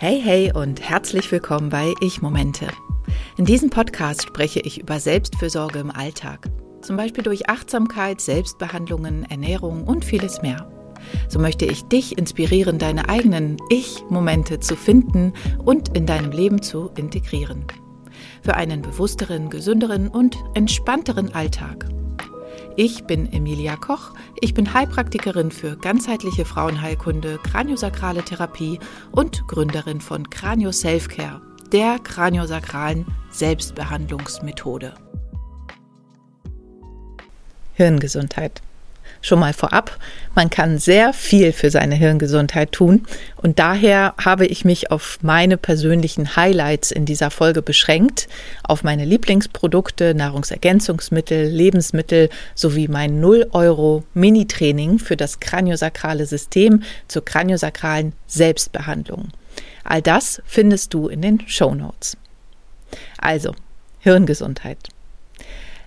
Hey, hey und herzlich willkommen bei Ich Momente. In diesem Podcast spreche ich über Selbstfürsorge im Alltag. Zum Beispiel durch Achtsamkeit, Selbstbehandlungen, Ernährung und vieles mehr. So möchte ich dich inspirieren, deine eigenen Ich-Momente zu finden und in deinem Leben zu integrieren. Für einen bewussteren, gesünderen und entspannteren Alltag. Ich bin Emilia Koch. Ich bin Heilpraktikerin für ganzheitliche Frauenheilkunde, kraniosakrale Therapie und Gründerin von Kranio Selfcare, der kraniosakralen Selbstbehandlungsmethode. Hirngesundheit. Schon mal vorab, man kann sehr viel für seine Hirngesundheit tun und daher habe ich mich auf meine persönlichen Highlights in dieser Folge beschränkt, auf meine Lieblingsprodukte, Nahrungsergänzungsmittel, Lebensmittel sowie mein 0 Euro Mini-Training für das kraniosakrale System zur kraniosakralen Selbstbehandlung. All das findest du in den Show Notes. Also, Hirngesundheit.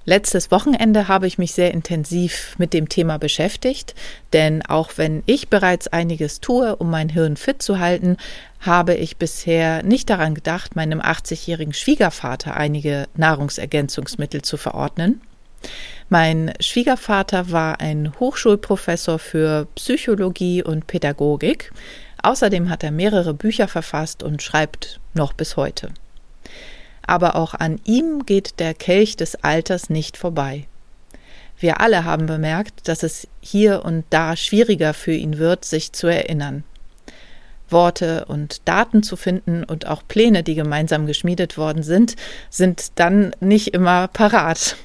Letztes Wochenende habe ich mich sehr intensiv mit dem Thema beschäftigt, denn auch wenn ich bereits einiges tue, um mein Hirn fit zu halten, habe ich bisher nicht daran gedacht, meinem 80-jährigen Schwiegervater einige Nahrungsergänzungsmittel zu verordnen. Mein Schwiegervater war ein Hochschulprofessor für Psychologie und Pädagogik. Außerdem hat er mehrere Bücher verfasst und schreibt noch bis heute aber auch an ihm geht der Kelch des Alters nicht vorbei. Wir alle haben bemerkt, dass es hier und da schwieriger für ihn wird, sich zu erinnern. Worte und Daten zu finden und auch Pläne, die gemeinsam geschmiedet worden sind, sind dann nicht immer parat.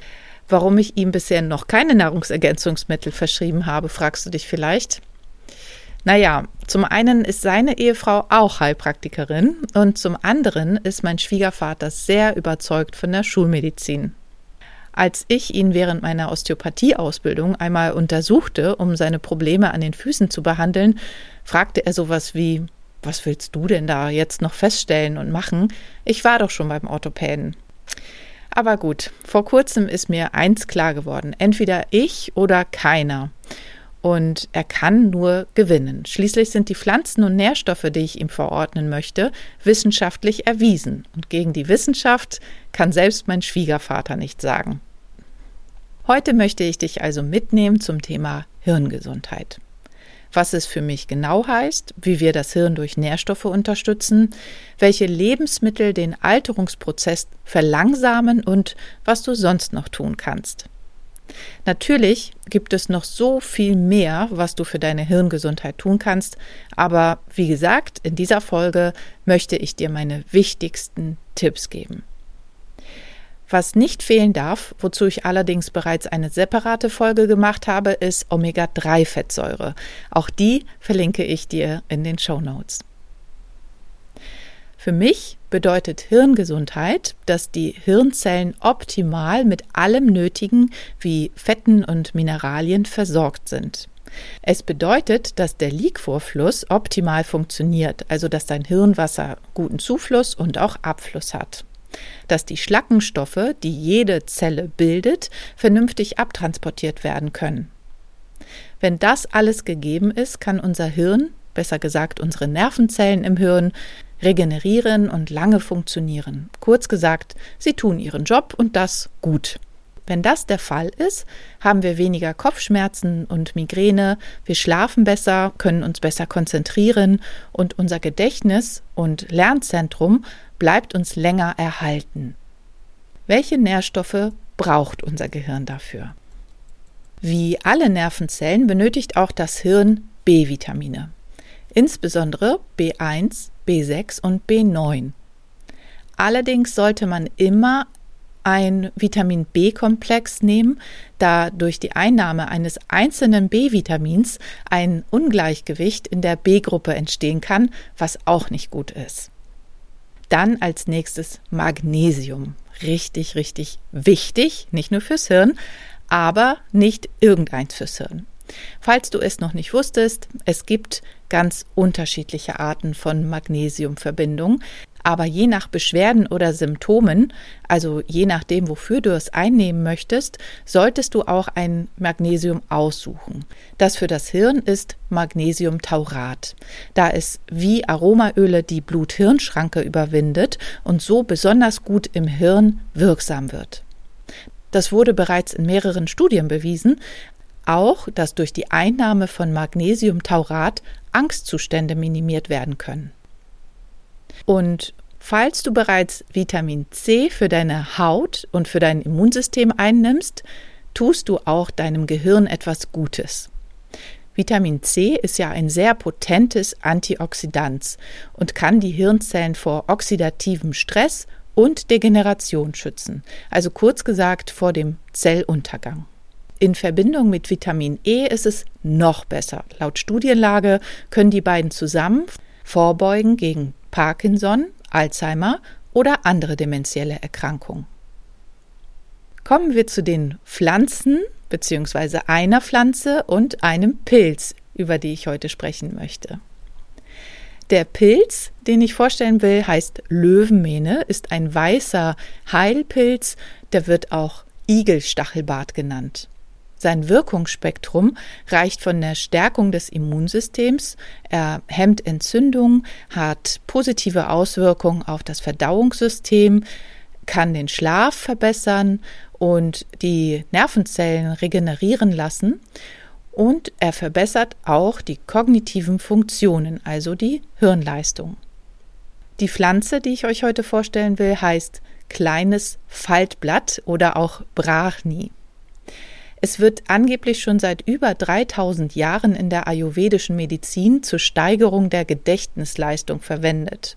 Warum ich ihm bisher noch keine Nahrungsergänzungsmittel verschrieben habe, fragst du dich vielleicht. Naja, zum einen ist seine Ehefrau auch Heilpraktikerin und zum anderen ist mein Schwiegervater sehr überzeugt von der Schulmedizin. Als ich ihn während meiner Osteopathieausbildung einmal untersuchte, um seine Probleme an den Füßen zu behandeln, fragte er sowas wie, was willst du denn da jetzt noch feststellen und machen? Ich war doch schon beim Orthopäden. Aber gut, vor kurzem ist mir eins klar geworden, entweder ich oder keiner und er kann nur gewinnen. Schließlich sind die Pflanzen und Nährstoffe, die ich ihm verordnen möchte, wissenschaftlich erwiesen. Und gegen die Wissenschaft kann selbst mein Schwiegervater nicht sagen. Heute möchte ich dich also mitnehmen zum Thema Hirngesundheit. Was es für mich genau heißt, wie wir das Hirn durch Nährstoffe unterstützen, welche Lebensmittel den Alterungsprozess verlangsamen und was du sonst noch tun kannst. Natürlich gibt es noch so viel mehr, was du für deine Hirngesundheit tun kannst, aber wie gesagt, in dieser Folge möchte ich dir meine wichtigsten Tipps geben. Was nicht fehlen darf, wozu ich allerdings bereits eine separate Folge gemacht habe, ist Omega-3-Fettsäure. Auch die verlinke ich dir in den Show Notes. Für mich bedeutet Hirngesundheit, dass die Hirnzellen optimal mit allem Nötigen wie Fetten und Mineralien versorgt sind. Es bedeutet, dass der Liquorfluss optimal funktioniert, also dass dein Hirnwasser guten Zufluss und auch Abfluss hat. Dass die Schlackenstoffe, die jede Zelle bildet, vernünftig abtransportiert werden können. Wenn das alles gegeben ist, kann unser Hirn, besser gesagt unsere Nervenzellen im Hirn, regenerieren und lange funktionieren. Kurz gesagt, sie tun ihren Job und das gut. Wenn das der Fall ist, haben wir weniger Kopfschmerzen und Migräne, wir schlafen besser, können uns besser konzentrieren und unser Gedächtnis und Lernzentrum bleibt uns länger erhalten. Welche Nährstoffe braucht unser Gehirn dafür? Wie alle Nervenzellen benötigt auch das Hirn B-Vitamine insbesondere B1, B6 und B9. Allerdings sollte man immer ein Vitamin B-Komplex nehmen, da durch die Einnahme eines einzelnen B-Vitamins ein Ungleichgewicht in der B-Gruppe entstehen kann, was auch nicht gut ist. Dann als nächstes Magnesium. Richtig, richtig wichtig, nicht nur fürs Hirn, aber nicht irgendeins fürs Hirn. Falls du es noch nicht wusstest, es gibt ganz unterschiedliche Arten von Magnesiumverbindungen. Aber je nach Beschwerden oder Symptomen, also je nachdem, wofür du es einnehmen möchtest, solltest du auch ein Magnesium aussuchen. Das für das Hirn ist Magnesiumtaurat, da es wie Aromaöle die Blut-Hirn-Schranke überwindet und so besonders gut im Hirn wirksam wird. Das wurde bereits in mehreren Studien bewiesen, auch, dass durch die Einnahme von Magnesiumtaurat Angstzustände minimiert werden können. Und falls du bereits Vitamin C für deine Haut und für dein Immunsystem einnimmst, tust du auch deinem Gehirn etwas Gutes. Vitamin C ist ja ein sehr potentes Antioxidant und kann die Hirnzellen vor oxidativem Stress und Degeneration schützen, also kurz gesagt vor dem Zelluntergang. In Verbindung mit Vitamin E ist es noch besser. Laut Studienlage können die beiden zusammen vorbeugen gegen Parkinson, Alzheimer oder andere dementielle Erkrankungen. Kommen wir zu den Pflanzen bzw. einer Pflanze und einem Pilz, über die ich heute sprechen möchte. Der Pilz, den ich vorstellen will, heißt Löwenmähne, ist ein weißer Heilpilz, der wird auch Igelstachelbart genannt. Sein Wirkungsspektrum reicht von der Stärkung des Immunsystems, er hemmt Entzündung, hat positive Auswirkungen auf das Verdauungssystem, kann den Schlaf verbessern und die Nervenzellen regenerieren lassen und er verbessert auch die kognitiven Funktionen, also die Hirnleistung. Die Pflanze, die ich euch heute vorstellen will, heißt kleines Faltblatt oder auch Brachni. Es wird angeblich schon seit über 3000 Jahren in der ayurvedischen Medizin zur Steigerung der Gedächtnisleistung verwendet.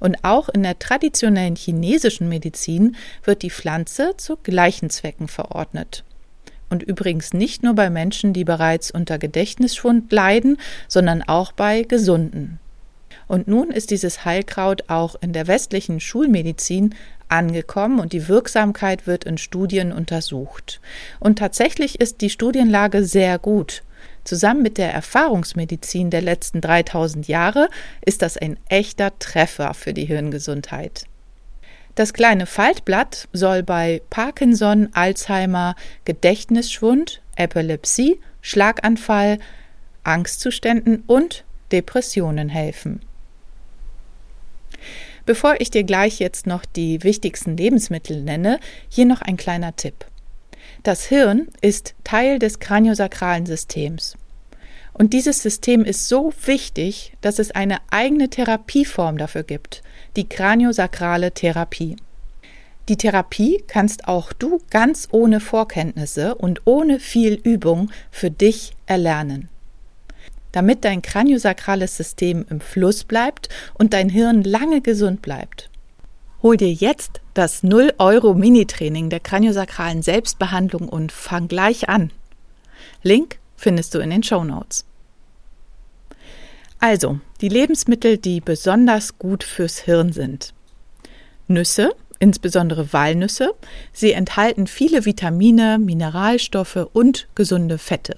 Und auch in der traditionellen chinesischen Medizin wird die Pflanze zu gleichen Zwecken verordnet. Und übrigens nicht nur bei Menschen, die bereits unter Gedächtnisschwund leiden, sondern auch bei Gesunden. Und nun ist dieses Heilkraut auch in der westlichen Schulmedizin angekommen und die Wirksamkeit wird in Studien untersucht. Und tatsächlich ist die Studienlage sehr gut. Zusammen mit der Erfahrungsmedizin der letzten 3000 Jahre ist das ein echter Treffer für die Hirngesundheit. Das kleine Faltblatt soll bei Parkinson, Alzheimer, Gedächtnisschwund, Epilepsie, Schlaganfall, Angstzuständen und Depressionen helfen. Bevor ich dir gleich jetzt noch die wichtigsten Lebensmittel nenne, hier noch ein kleiner Tipp. Das Hirn ist Teil des kraniosakralen Systems. Und dieses System ist so wichtig, dass es eine eigene Therapieform dafür gibt, die kraniosakrale Therapie. Die Therapie kannst auch du ganz ohne Vorkenntnisse und ohne viel Übung für dich erlernen damit dein kraniosakrales System im Fluss bleibt und dein Hirn lange gesund bleibt. Hol dir jetzt das 0 Euro Mini-Training der kraniosakralen Selbstbehandlung und fang gleich an. Link findest du in den Show Notes. Also, die Lebensmittel, die besonders gut fürs Hirn sind. Nüsse, insbesondere Walnüsse, sie enthalten viele Vitamine, Mineralstoffe und gesunde Fette.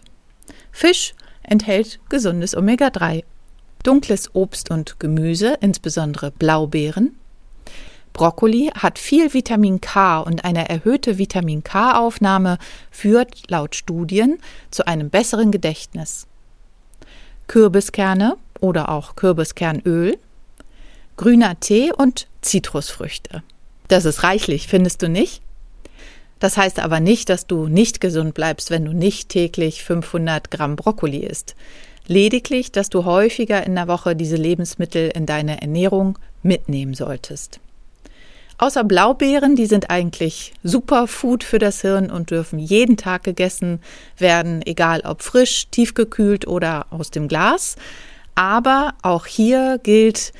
Fisch enthält gesundes Omega-3. Dunkles Obst und Gemüse, insbesondere Blaubeeren. Brokkoli hat viel Vitamin K und eine erhöhte Vitamin K-Aufnahme führt laut Studien zu einem besseren Gedächtnis. Kürbiskerne oder auch Kürbiskernöl, grüner Tee und Zitrusfrüchte. Das ist reichlich, findest du nicht? Das heißt aber nicht, dass du nicht gesund bleibst, wenn du nicht täglich 500 Gramm Brokkoli isst. Lediglich, dass du häufiger in der Woche diese Lebensmittel in deine Ernährung mitnehmen solltest. Außer Blaubeeren, die sind eigentlich Superfood für das Hirn und dürfen jeden Tag gegessen werden, egal ob frisch, tiefgekühlt oder aus dem Glas. Aber auch hier gilt,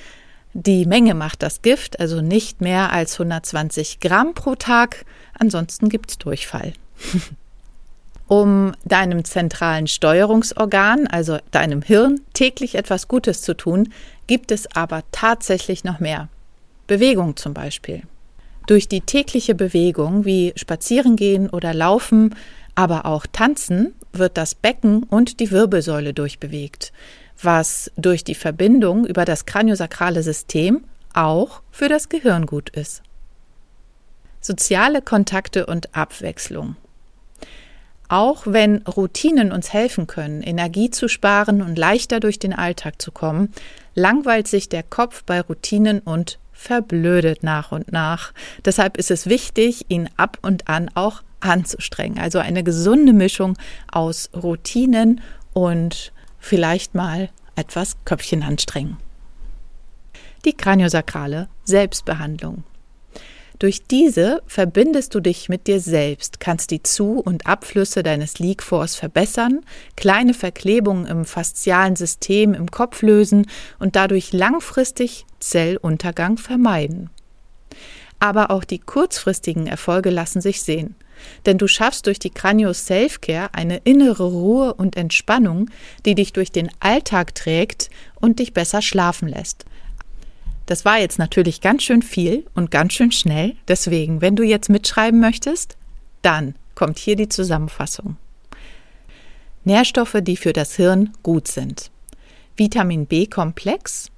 die Menge macht das Gift, also nicht mehr als 120 Gramm pro Tag. Ansonsten gibt's Durchfall. um deinem zentralen Steuerungsorgan, also deinem Hirn, täglich etwas Gutes zu tun, gibt es aber tatsächlich noch mehr. Bewegung zum Beispiel. Durch die tägliche Bewegung wie Spazierengehen oder Laufen, aber auch Tanzen wird das Becken und die Wirbelsäule durchbewegt, was durch die Verbindung über das kraniosakrale System auch für das Gehirn gut ist. Soziale Kontakte und Abwechslung. Auch wenn Routinen uns helfen können, Energie zu sparen und leichter durch den Alltag zu kommen, langweilt sich der Kopf bei Routinen und verblödet nach und nach. Deshalb ist es wichtig, ihn ab und an auch anzustrengen. Also eine gesunde Mischung aus Routinen und vielleicht mal etwas Köpfchen anstrengen. Die kraniosakrale Selbstbehandlung. Durch diese verbindest du dich mit dir selbst, kannst die Zu- und Abflüsse deines Leak-Force verbessern, kleine Verklebungen im faszialen System im Kopf lösen und dadurch langfristig Zelluntergang vermeiden. Aber auch die kurzfristigen Erfolge lassen sich sehen. Denn du schaffst durch die Kranio Selfcare eine innere Ruhe und Entspannung, die dich durch den Alltag trägt und dich besser schlafen lässt. Das war jetzt natürlich ganz schön viel und ganz schön schnell. Deswegen, wenn du jetzt mitschreiben möchtest, dann kommt hier die Zusammenfassung. Nährstoffe, die für das Hirn gut sind. Vitamin B-Komplex,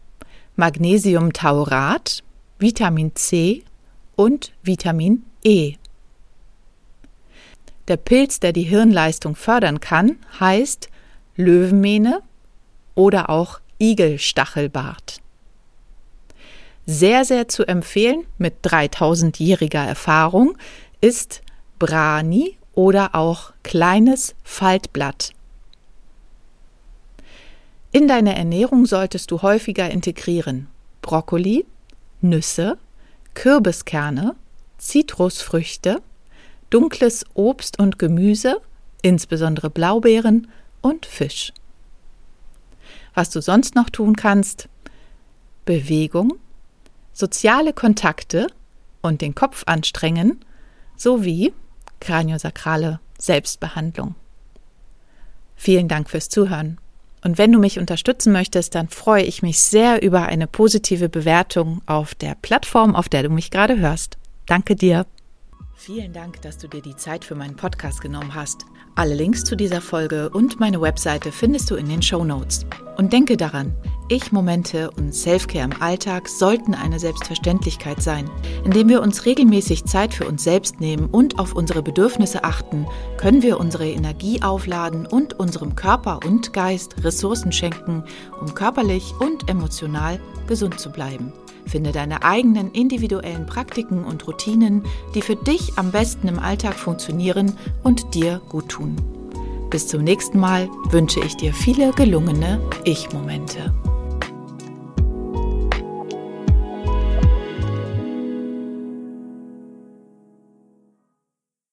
Magnesiumtaurat, Vitamin C und Vitamin E. Der Pilz, der die Hirnleistung fördern kann, heißt Löwenmähne oder auch Igelstachelbart. Sehr, sehr zu empfehlen mit 3000-jähriger Erfahrung ist Brani oder auch kleines Faltblatt. In deine Ernährung solltest du häufiger integrieren Brokkoli, Nüsse, Kürbiskerne, Zitrusfrüchte, dunkles Obst und Gemüse, insbesondere Blaubeeren und Fisch. Was du sonst noch tun kannst? Bewegung, soziale Kontakte und den Kopf anstrengen sowie kraniosakrale Selbstbehandlung. Vielen Dank fürs Zuhören. Und wenn du mich unterstützen möchtest, dann freue ich mich sehr über eine positive Bewertung auf der Plattform, auf der du mich gerade hörst. Danke dir. Vielen Dank, dass du dir die Zeit für meinen Podcast genommen hast. Alle Links zu dieser Folge und meine Webseite findest du in den Show Notes. Und denke daran, Ich-Momente und Selfcare im Alltag sollten eine Selbstverständlichkeit sein. Indem wir uns regelmäßig Zeit für uns selbst nehmen und auf unsere Bedürfnisse achten, können wir unsere Energie aufladen und unserem Körper und Geist Ressourcen schenken, um körperlich und emotional gesund zu bleiben. Finde deine eigenen individuellen Praktiken und Routinen, die für dich am besten im Alltag funktionieren und dir gut tun. Bis zum nächsten Mal wünsche ich dir viele gelungene Ich-Momente.